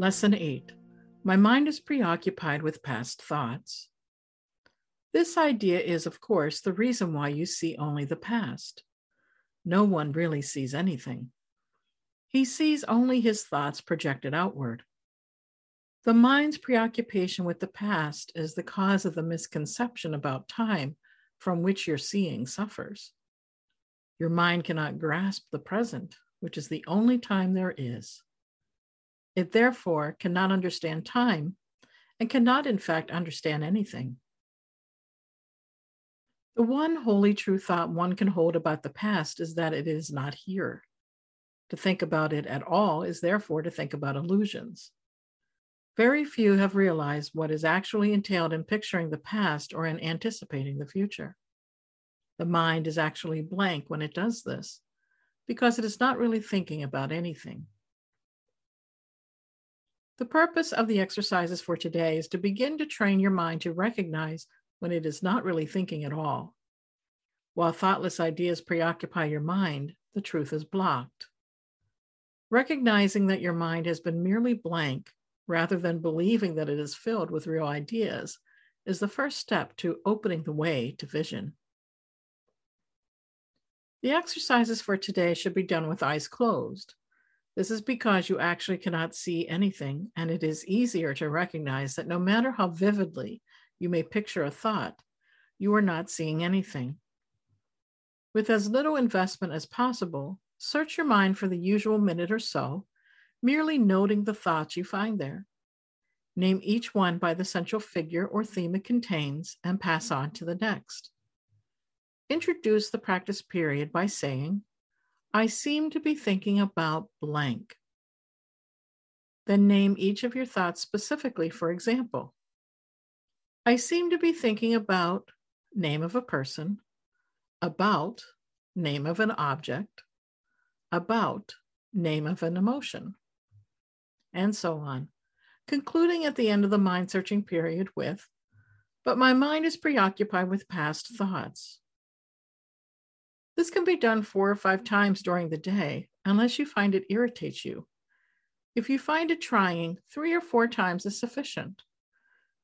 Lesson 8 My mind is preoccupied with past thoughts. This idea is, of course, the reason why you see only the past. No one really sees anything. He sees only his thoughts projected outward. The mind's preoccupation with the past is the cause of the misconception about time from which your seeing suffers. Your mind cannot grasp the present, which is the only time there is. It therefore cannot understand time and cannot, in fact, understand anything. The one wholly true thought one can hold about the past is that it is not here. To think about it at all is therefore to think about illusions. Very few have realized what is actually entailed in picturing the past or in anticipating the future. The mind is actually blank when it does this because it is not really thinking about anything. The purpose of the exercises for today is to begin to train your mind to recognize when it is not really thinking at all. While thoughtless ideas preoccupy your mind, the truth is blocked. Recognizing that your mind has been merely blank rather than believing that it is filled with real ideas is the first step to opening the way to vision. The exercises for today should be done with eyes closed. This is because you actually cannot see anything, and it is easier to recognize that no matter how vividly you may picture a thought, you are not seeing anything. With as little investment as possible, search your mind for the usual minute or so, merely noting the thoughts you find there. Name each one by the central figure or theme it contains and pass on to the next. Introduce the practice period by saying, I seem to be thinking about blank. Then name each of your thoughts specifically, for example. I seem to be thinking about name of a person, about name of an object, about name of an emotion, and so on, concluding at the end of the mind searching period with, but my mind is preoccupied with past thoughts. This can be done four or five times during the day, unless you find it irritates you. If you find it trying, three or four times is sufficient.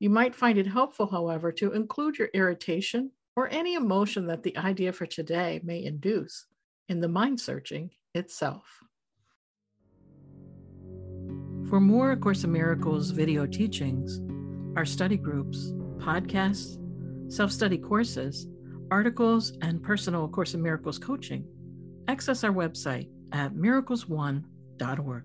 You might find it helpful, however, to include your irritation or any emotion that the idea for today may induce in the mind searching itself. For more Course in Miracles video teachings, our study groups, podcasts, self study courses, articles, and personal Course in Miracles coaching, access our website at miraclesone.org.